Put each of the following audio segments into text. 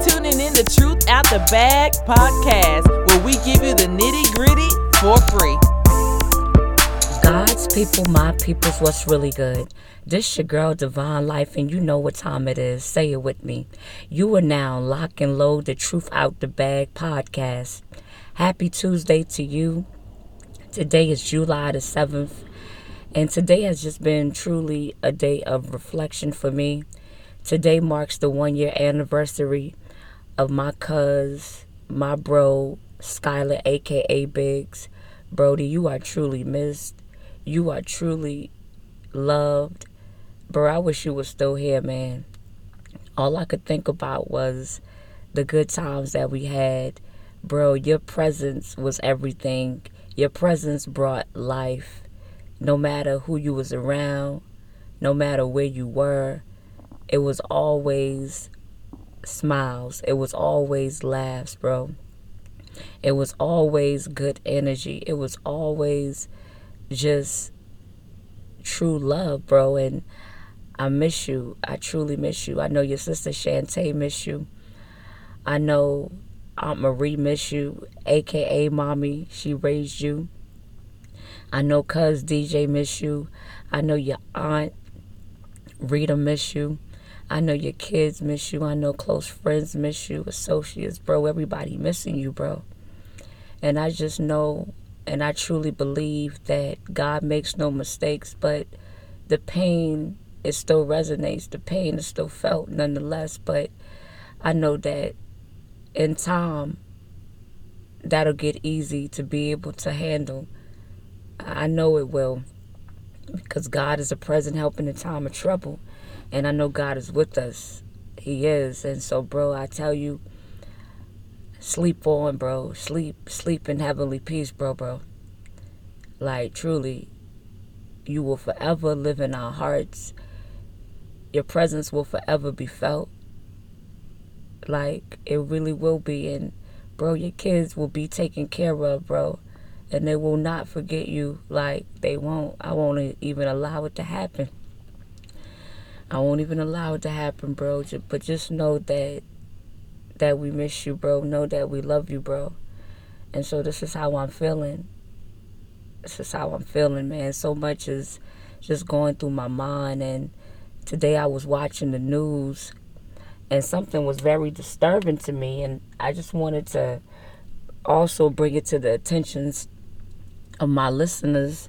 tuning in to Truth Out the Bag podcast, where we give you the nitty gritty for free. God's people, my people's what's really good. This your girl Divine Life, and you know what time it is. Say it with me. You are now lock and load the Truth Out the Bag podcast. Happy Tuesday to you. Today is July the 7th, and today has just been truly a day of reflection for me. Today marks the one year anniversary of my cuz, my bro, Skylar, aka Biggs. Brody, you are truly missed. You are truly loved. Bro, I wish you were still here, man. All I could think about was the good times that we had. Bro, your presence was everything. Your presence brought life. No matter who you was around, no matter where you were, it was always smiles. It was always laughs, bro. It was always good energy. It was always just true love, bro. And I miss you. I truly miss you. I know your sister Shantae miss you. I know Aunt Marie miss you, aka Mommy. She raised you. I know Cuz DJ miss you. I know your aunt Rita miss you. I know your kids miss you. I know close friends miss you, associates, bro. Everybody missing you, bro. And I just know and I truly believe that God makes no mistakes, but the pain it still resonates. The pain is still felt nonetheless, but I know that in time that'll get easy to be able to handle. I know it will because God is a present help in the time of trouble. And I know God is with us. He is. And so, bro, I tell you, sleep on, bro. Sleep, sleep in heavenly peace, bro, bro. Like, truly, you will forever live in our hearts. Your presence will forever be felt. Like, it really will be. And, bro, your kids will be taken care of, bro. And they will not forget you. Like, they won't. I won't even allow it to happen. I won't even allow it to happen, bro. But just know that that we miss you, bro. Know that we love you, bro. And so this is how I'm feeling. This is how I'm feeling, man. So much is just going through my mind. And today I was watching the news, and something was very disturbing to me. And I just wanted to also bring it to the attentions of my listeners.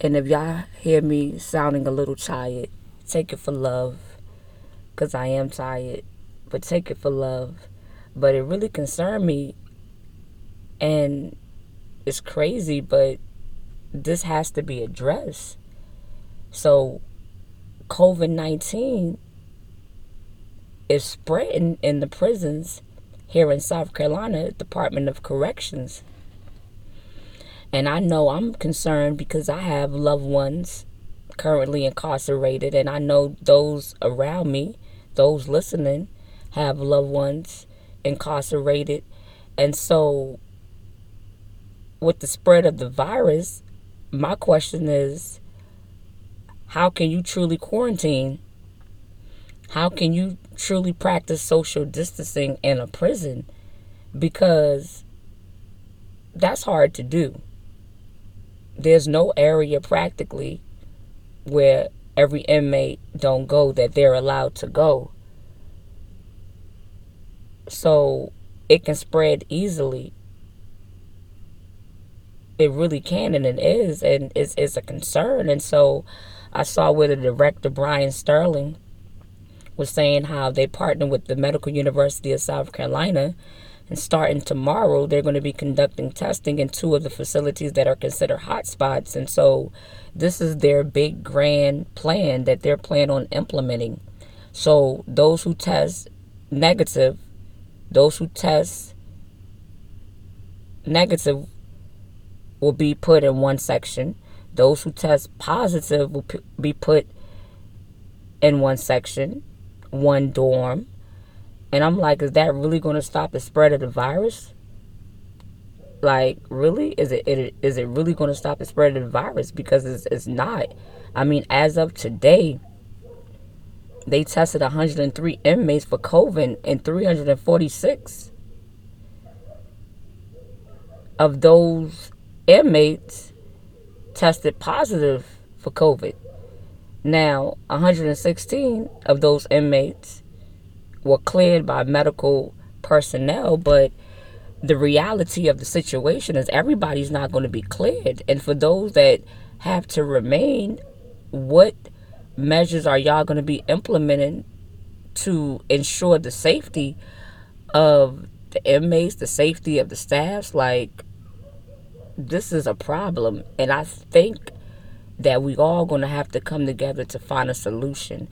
And if y'all hear me sounding a little tired, take it for love because I am tired, but take it for love. But it really concerned me, and it's crazy, but this has to be addressed. So, COVID 19 is spreading in the prisons here in South Carolina, Department of Corrections. And I know I'm concerned because I have loved ones currently incarcerated, and I know those around me, those listening, have loved ones incarcerated. And so, with the spread of the virus, my question is how can you truly quarantine? How can you truly practice social distancing in a prison? Because that's hard to do. There's no area practically where every inmate don't go that they're allowed to go. So it can spread easily. It really can and it is and it's it's a concern. And so I saw where the director Bryan Stirling was saying how they partnered with the Medical University of South Carolina and starting tomorrow, they're going to be conducting testing in two of the facilities that are considered hotspots. And so, this is their big grand plan that they're planning on implementing. So, those who test negative, those who test negative will be put in one section. Those who test positive will be put in one section, one dorm and I'm like, is that really going to stop the spread of the virus? Like, really? Is it, it is it really going to stop the spread of the virus? Because it's, it's not. I mean, as of today, they tested 103 inmates for COVID and 346 of those inmates tested positive for COVID. Now, 116 of those inmates were cleared by medical personnel, but the reality of the situation is everybody's not going to be cleared. And for those that have to remain, what measures are y'all going to be implementing to ensure the safety of the inmates, the safety of the staffs? Like, this is a problem. And I think that we all going to have to come together to find a solution.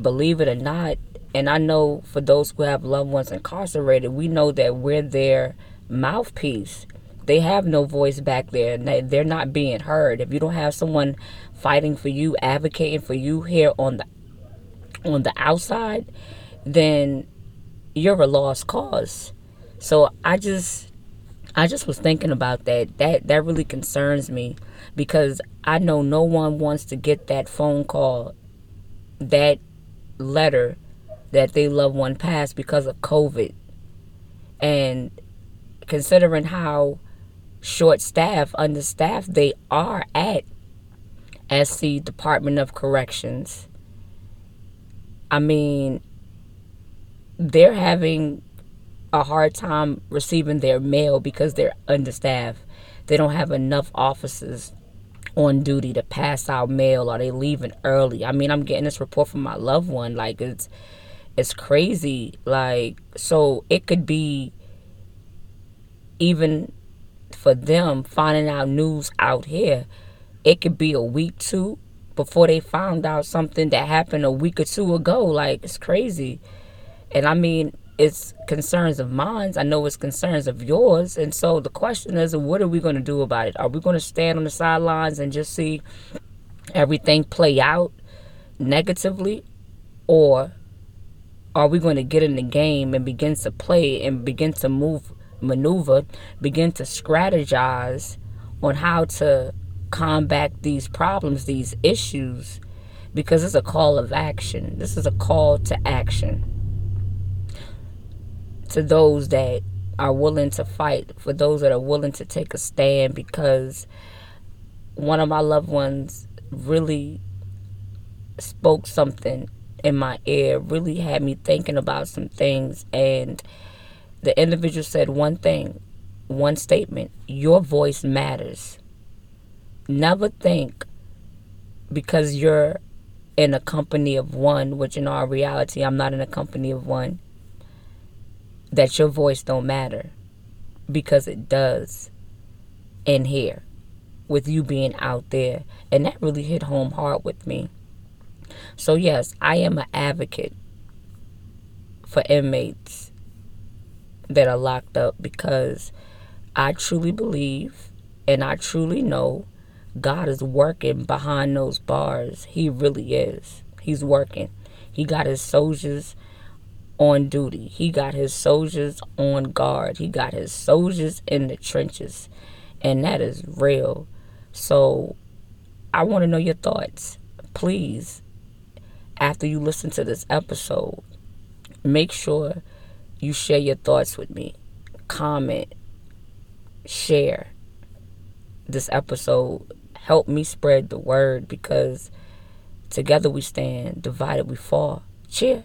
Believe it or not, and I know for those who have loved ones incarcerated, we know that we're their mouthpiece. They have no voice back there. They're not being heard. If you don't have someone fighting for you, advocating for you here on the on the outside, then you're a lost cause. So I just I just was thinking about that. That that really concerns me because I know no one wants to get that phone call, that letter that they loved one passed because of COVID. And considering how short staffed, understaffed they are at SC Department of Corrections, I mean, they're having a hard time receiving their mail because they're understaffed. They don't have enough officers on duty to pass out mail. or they leaving early? I mean, I'm getting this report from my loved one. Like it's it's crazy. Like so, it could be even for them finding out news out here. It could be a week two before they found out something that happened a week or two ago. Like it's crazy. And I mean, it's concerns of mine. I know it's concerns of yours. And so the question is, what are we going to do about it? Are we going to stand on the sidelines and just see everything play out negatively? Or are we going to get in the game and begin to play and begin to move, maneuver, begin to strategize on how to combat these problems, these issues? Because it's a call of action. This is a call to action to those that are willing to fight, for those that are willing to take a stand, because one of my loved ones really spoke something in my ear, really had me thinking about some things. And the individual said one thing, one statement Your voice matters. Never think because you're in a company of one, which in our reality, I'm not in a company of one that your voice don't matter because it does in here with you being out there and that really hit home hard with me so yes i am an advocate for inmates that are locked up because i truly believe and i truly know god is working behind those bars he really is he's working he got his soldiers on duty. He got his soldiers on guard. He got his soldiers in the trenches. And that is real. So I want to know your thoughts. Please, after you listen to this episode, make sure you share your thoughts with me. Comment, share this episode. Help me spread the word because together we stand, divided we fall. Cheer.